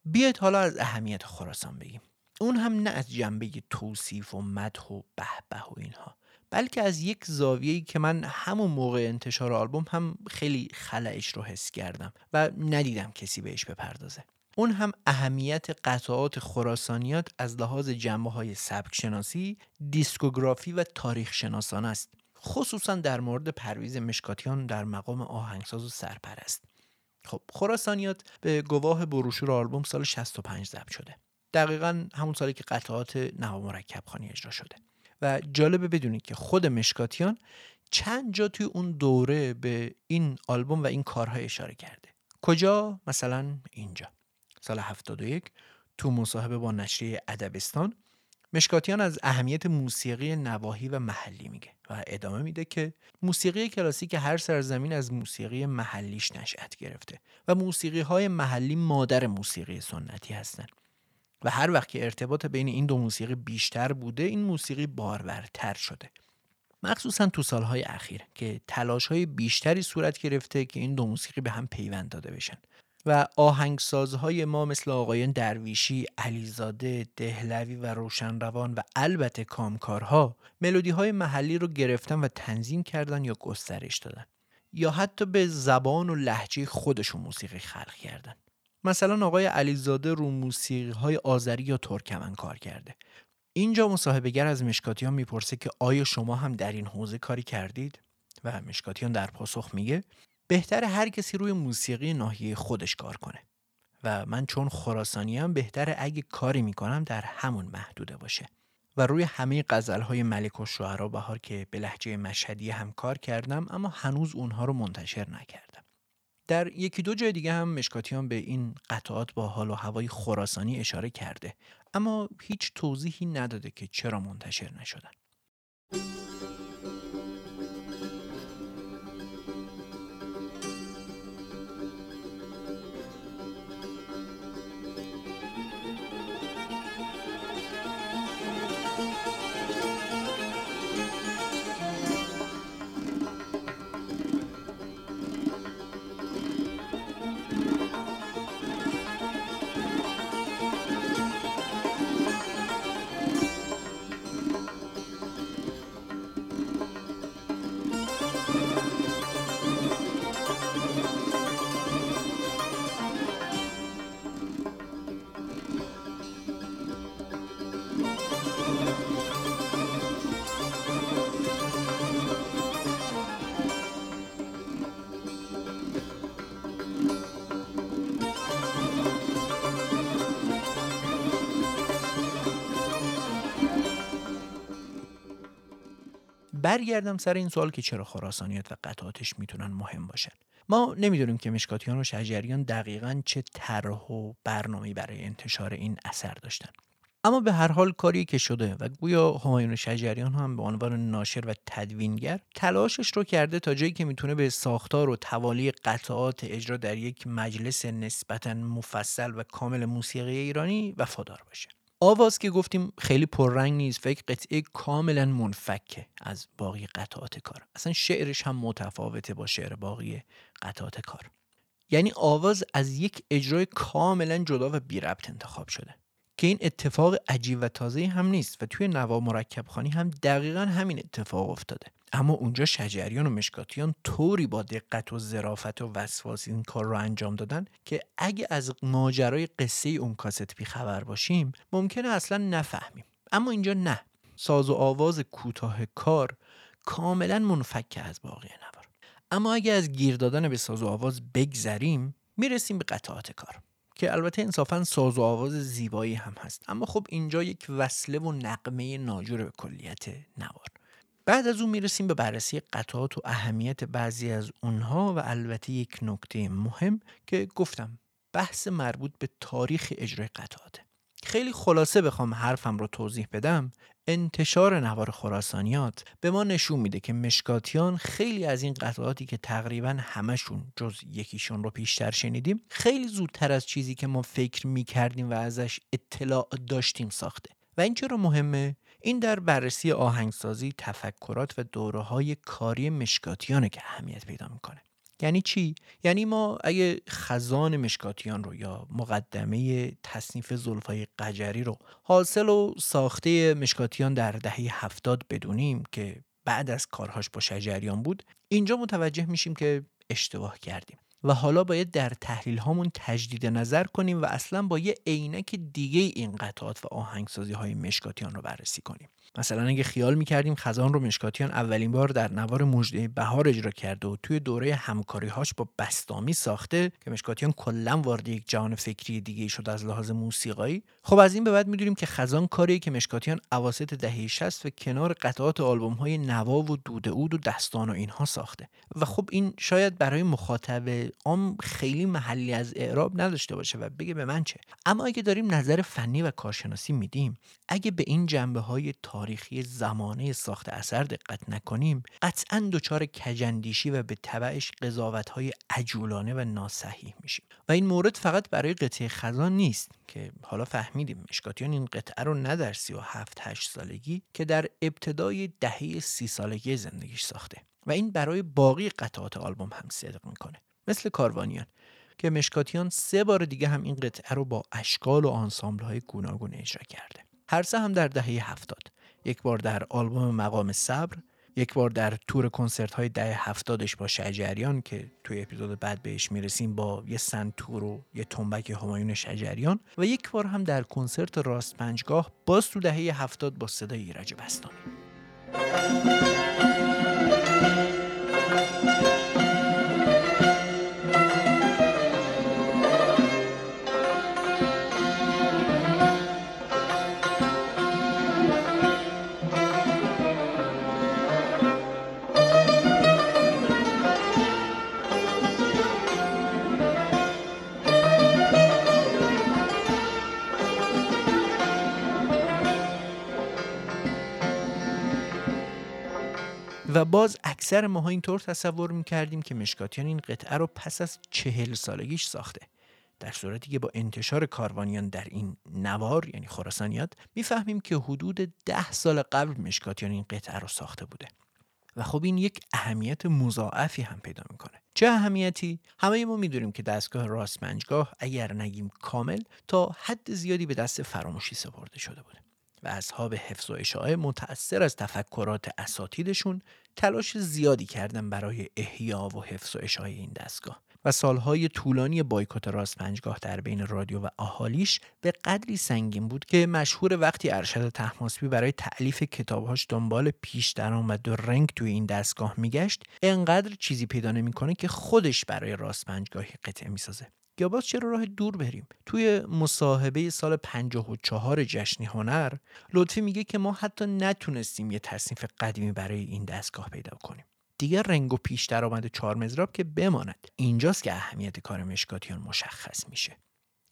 بیاید حالا از اهمیت خراسان بگیم. اون هم نه از جنبه توصیف و مدح و به به و اینها بلکه از یک زاویه‌ای که من همون موقع انتشار آلبوم هم خیلی خلعش رو حس کردم و ندیدم کسی بهش بپردازه. اون هم اهمیت قطعات خراسانیات از لحاظ جنبه های سبک شناسی، دیسکوگرافی و تاریخ شناسان است. خصوصا در مورد پرویز مشکاتیان در مقام آهنگساز و سرپرست. خب خراسانیات به گواه بروشور آلبوم سال 65 ضبط شده. دقیقا همون سالی که قطعات نوا مرکب خانی اجرا شده. و جالبه بدونید که خود مشکاتیان چند جا توی اون دوره به این آلبوم و این کارها اشاره کرده. کجا؟ مثلا اینجا. سال 71 تو مصاحبه با نشریه ادبستان مشکاتیان از اهمیت موسیقی نواحی و محلی میگه و ادامه میده که موسیقی کلاسیک هر سرزمین از موسیقی محلیش نشأت گرفته و موسیقی های محلی مادر موسیقی سنتی هستند و هر وقت که ارتباط بین این دو موسیقی بیشتر بوده این موسیقی بارورتر شده. مخصوصا تو سالهای اخیر که تلاش های بیشتری صورت گرفته که این دو موسیقی به هم پیوند داده بشن. و آهنگسازهای ما مثل آقایان درویشی، علیزاده، دهلوی و روشنروان و البته کامکارها ملودی های محلی رو گرفتن و تنظیم کردن یا گسترش دادن یا حتی به زبان و لحجه خودشون موسیقی خلق کردن. مثلا آقای علیزاده رو موسیقی های آذری یا ترکمن کار کرده. اینجا مصاحبهگر از مشکاتیان می‌پرسه که آیا شما هم در این حوزه کاری کردید؟ و مشکاتیان در پاسخ میگه بهتر هر کسی روی موسیقی ناحیه خودش کار کنه. و من چون خراسانی هم بهتر اگه کاری می‌کنم در همون محدوده باشه. و روی همه قزل های ملک و شعرا بهار که به لحجه مشهدی هم کار کردم اما هنوز اونها رو منتشر نکردم. در یکی دو جای دیگه هم مشکاتیان به این قطعات با حال و هوای خراسانی اشاره کرده. اما هیچ توضیحی نداده که چرا منتشر نشدن. برگردم سر این سوال که چرا خراسانیت و قطعاتش می‌تونن مهم باشن. ما نمی‌دونیم که مشکاتیان و شجریان دقیقا چه طرح و برنامه‌ای برای انتشار این اثر داشتن. اما به هر حال کاری که شده و گویا همایون شجریان هم به عنوان ناشر و تدوینگر تلاشش رو کرده تا جایی که می‌تونه به ساختار و توالی قطعات اجرا در یک مجلس نسبتا مفصل و کامل موسیقی ایرانی وفادار باشه. آواز که گفتیم خیلی پررنگ نیست فکر قطعه کاملا منفکه از باقی قطعات کار. اصلا شعرش هم متفاوته با شعر باقی قطعات کار. یعنی آواز از یک اجرای کاملا جدا و بی ربط انتخاب شده. که این اتفاق عجیب و تازه هم نیست و توی نوا مرکب خانی هم دقیقا همین اتفاق افتاده. اما اونجا شجریان و مشکاتیان طوری با دقت و ظرافت و وسواس این کار رو انجام دادن که اگه از ماجرای قصه اون کاست بیخبر باشیم ممکنه اصلا نفهمیم. اما اینجا نه. ساز و آواز کوتاه کار کاملا منفک از باقی نوار. اما اگه از گیر دادن به ساز و آواز بگذریم می‌رسیم به قطعات کار که البته انصافا ساز و آواز زیبایی هم هست. اما خب اینجا یک وصله و نقمه ناجور به کلیت نوار. بعد از اون می‌رسیم به بررسی قطعات و اهمیت بعضی از اونها و البته یک نکته مهم که گفتم بحث مربوط به تاریخ اجرای قطعاته خیلی خلاصه بخوام حرفم رو توضیح بدم. انتشار نوار خراسانیات به ما نشون میده که مشکاتیان خیلی از این قطعاتی که تقریبا همشون جز یکیشون رو پیشتر شنیدیم خیلی زودتر از چیزی که ما فکر می‌کردیم و ازش اطلاع داشتیم ساخته. و این چرا مهمه؟ این در بررسی آهنگسازی تفکرات و دوره های کاری مشکاتیانه که اهمیت پیدا می‌کنه. یعنی چی؟ یعنی ما اگه خزان مشکاتیان رو یا مقدمه تصنیف زلفای قجری رو حاصل و ساخته مشکاتیان در دهه هفتاد بدونیم که بعد از کارهاش با شجریان بود اینجا متوجه میشیم که اشتباه کردیم. و حالا باید در تحلیل هامون تجدید نظر کنیم و اصلا با یه عینک دیگه این قطعات و آهنگسازی های مشکاتیان رو بررسی کنیم. مثلا اگه خیال می‌کردیم خزان رو مشکاتیان اولین بار در نوار مجده بهار اجرا کرده و توی دوره همکاریهاش با بستامی ساخته که مشکاتیان کلا وارد یک جهان فکری دیگه شد از لحاظ موسیقایی. خب از این به بعد می‌دونیم که خزان کاری که مشکاتیان اواسط دهه 60 و کنار قطعات آلبوم های نوا و دوده اود و دستان و اینها ساخته و خب این شاید برای مخاطب عام خیلی محلی از اعراب نداشته باشه و بگه به من چه. اما اگه داریم نظر فنی و کارشناسی میدیم اگه به این جنبه های تاریخی زمانه ساخت اثر دقت نکنیم قطعا دچار کجندیشی و به تبعش قضاوت های عجولانه و ناصحیح میشیم. و این مورد فقط برای قطعه خزان نیست که حالا فهمیدیم. مشکاتیان این قطعه رو نه در 37 8 سالگی که در ابتدای دهه سی سالگی زندگیش ساخته و این برای باقی قطعات آلبوم هم صدق می‌کنه. مثل کاروانیان که مشکاتیان سه بار دیگه هم این قطعه رو با اشکال و آنسامبل های گوناگون اجرا کرده. هر سه هم در دهه هفتاد. یک بار در آلبوم مقام صبر یک بار در تور کنسرت های دهه هفتادش با شجریان که توی اپیزود بعد بهش می‌رسیم با یه سنتور و یه تنبک همایون شجریان و یک بار هم در کنسرت راست پنجگاه باز تو دهه هفتاد با صدای ایرج بستانی و باز اکثر ماها اینطور تصور می‌کردیم که مشکاتیان این قطعه رو پس از چهل سالگیش ساخته. در صورتی که با انتشار کاروانیان در این نوار یعنی خراسانیات می‌فهمیم که حدود ده سال قبل مشکاتیان این قطعه رو ساخته بوده. و خب این یک اهمیت مضاعفی هم پیدا می‌کنه. چه اهمیتی؟ همه ما می‌دونیم که دستگاه راست پنجگاه اگر نگیم کامل تا حد زیادی به دست فراموشی سپرده شده بوده و اصحاب حفظ و اشاعه متأثر از تفکرات اساتیدشون تلاش زیادی کردن برای احیا و حفظ و اشاعه این دستگاه. و سالهای طولانی بایکوت راست پنجگاه در بین رادیو و اهالیش به قدری سنگین بود که مشهور وقتی ارشد تحماسبی برای تعلیف کتابهاش دنبال پیش درآمد و رنگ توی این دستگاه میگشت انقدر چیزی پیدا نمی‌کنه که خودش برای راست پنجگاهی قطعه می‌سازه. یا باز چرا راه دور بریم؟ توی مصاحبه سال 54 جشن هنر لطفی میگه که ما حتی نتونستیم یه تصنیف قدیمی برای این دستگاه پیدا کنیم. دیگه رنگ و پیش درآمد چهار مزراب که بماند. اینجاست که اهمیت کار مشکاتیان مشخص میشه.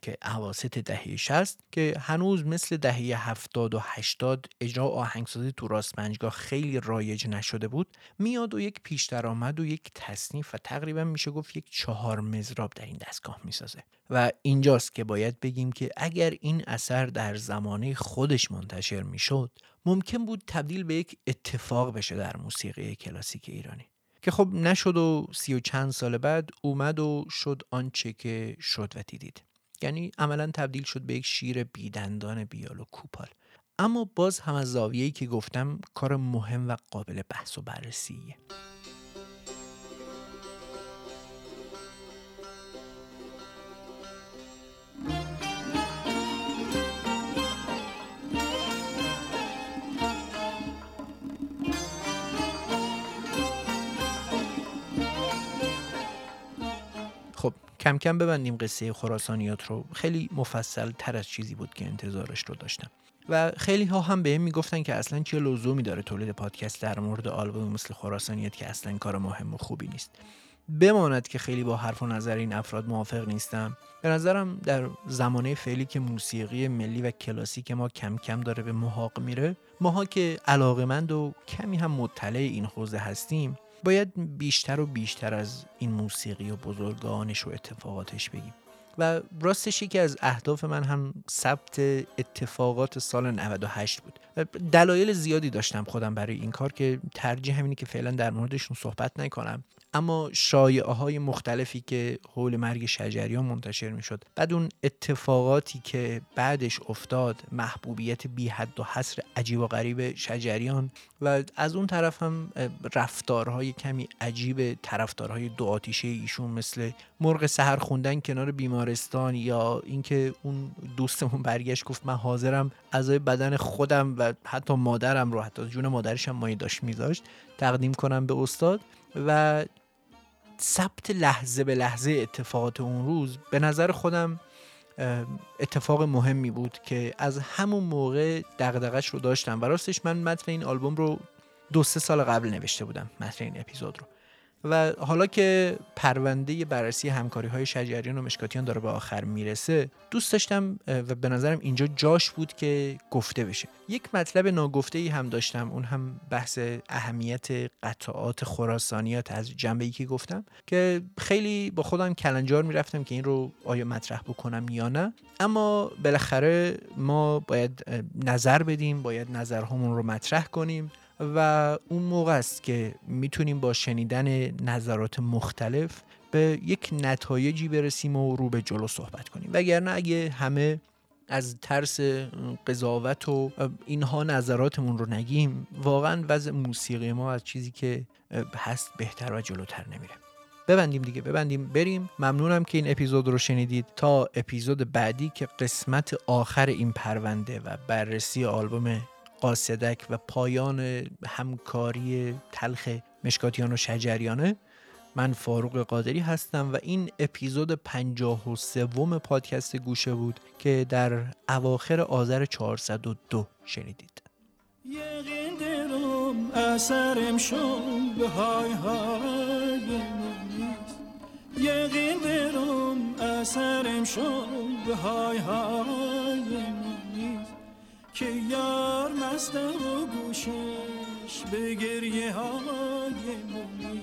که اواسط دهه 60 که هنوز مثل دهه 70 و 80 اجرا آهنگسازی تو راست پنجگاه خیلی رایج نشده بود میاد و یک پیش درآمد و یک تصنیف و تقریبا میشه گفت یک چهار مزراب در این دستگاه می‌سازه. و اینجاست که باید بگیم که اگر این اثر در زمانه خودش منتشر می‌شد ممکن بود تبدیل به یک اتفاق بشه در موسیقی کلاسیک ایرانی. که خب نشد و سی و چند سال بعد اومد و شد آنچه که شد و دیدید. یعنی عملا تبدیل شد به یک شیر بیدندان بیال و کوپال. اما باز هم از زاویه‌ای که گفتم کار مهم و قابل بحث و بررسیه. خب کم کم ببندیم قصه خراسانیات رو. خیلی مفصل تر از چیزی بود که انتظارش رو داشتم. و خیلی ها هم بهم می‌گفتن که اصلا چه لزومی داره تولید پادکست در مورد آلبوم مثل خراسانیت که اصلا کار مهم و خوبی نیست. بماند که خیلی با حرف و نظر این افراد موافق نیستم. به نظرم در زمانه فعلی که موسیقی ملی و کلاسیک ما کم کم داره به محاق میره ماها که علاقمند و کمی هم مطلع این حوزه هستیم باید بیشتر و بیشتر از این موسیقی و بزرگانش و اتفاقاتش بگیم. و راستش یکی از اهداف من هم ثبت اتفاقات سال 98 بود. دلایل زیادی داشتم خودم برای این کار که ترجیح همینه که فعلا در موردشون صحبت نکنم. اما شایعه های مختلفی که حول مرگ شجریان منتشر می شد بعد اون اتفاقاتی که بعدش افتاد محبوبیت بی حد و حصر عجیب و غریب شجریان و از اون طرف هم رفتارهای کمی عجیب طرفدارهای دو آتیشه ایشون مثل مرغ سهر خوندن کنار بیمارستان یا اینکه اون دوستمون برگشت گفت من حاضرم اعضای بدن خودم و حتی مادرم رو حتی جون مادرش هم مایه داشت میذاشت تقدیم کنم به استاد و ثبت لحظه به لحظه اتفاقات اون روز به نظر خودم اتفاق مهمی بود که از همون موقع دغدغش رو داشتم و راستش من متن این آلبوم رو دو سه سال قبل نوشته بودم متن این اپیزود رو. و حالا که پرونده بررسی همکاری های شجریان و مشکاتیان داره به آخر می‌رسه دوست داشتم و به نظرم اینجا جاش بود که گفته بشه. یک مطلب ناگفته ای هم داشتم اون هم بحث اهمیت قطعات خراسانیات از جنبه ای که گفتم که خیلی با خودم کلنجار می‌رفتم که این رو آیا مطرح بکنم یا نه. اما بالاخره ما باید نظر بدیم باید نظرهامون رو مطرح کنیم. و اون موقع است که می‌تونیم با شنیدن نظرات مختلف به یک نتایجی برسیم و رو به جلو صحبت کنیم. وگرنه اگه همه از ترس قضاوت و اینها نظراتمون رو نگیم واقعا وضع موسیقی ما از چیزی که هست بهتر و جلوتر نمیره. ببندیم دیگه ببندیم بریم. ممنونم که این اپیزود رو شنیدید. تا اپیزود بعدی که قسمت آخر این پرونده و بررسی آلبوم قاصدک و پایان همکاری تلخ مشکاتیان و شجریانه. من فاروق قادری هستم و این اپیزود پنجاه و سوم پادکست گوشه بود که در اواخر آذر 402 شنیدید. یقین درم اثرم درم اثرم به های های که یار مست و گوشش به گریه های منی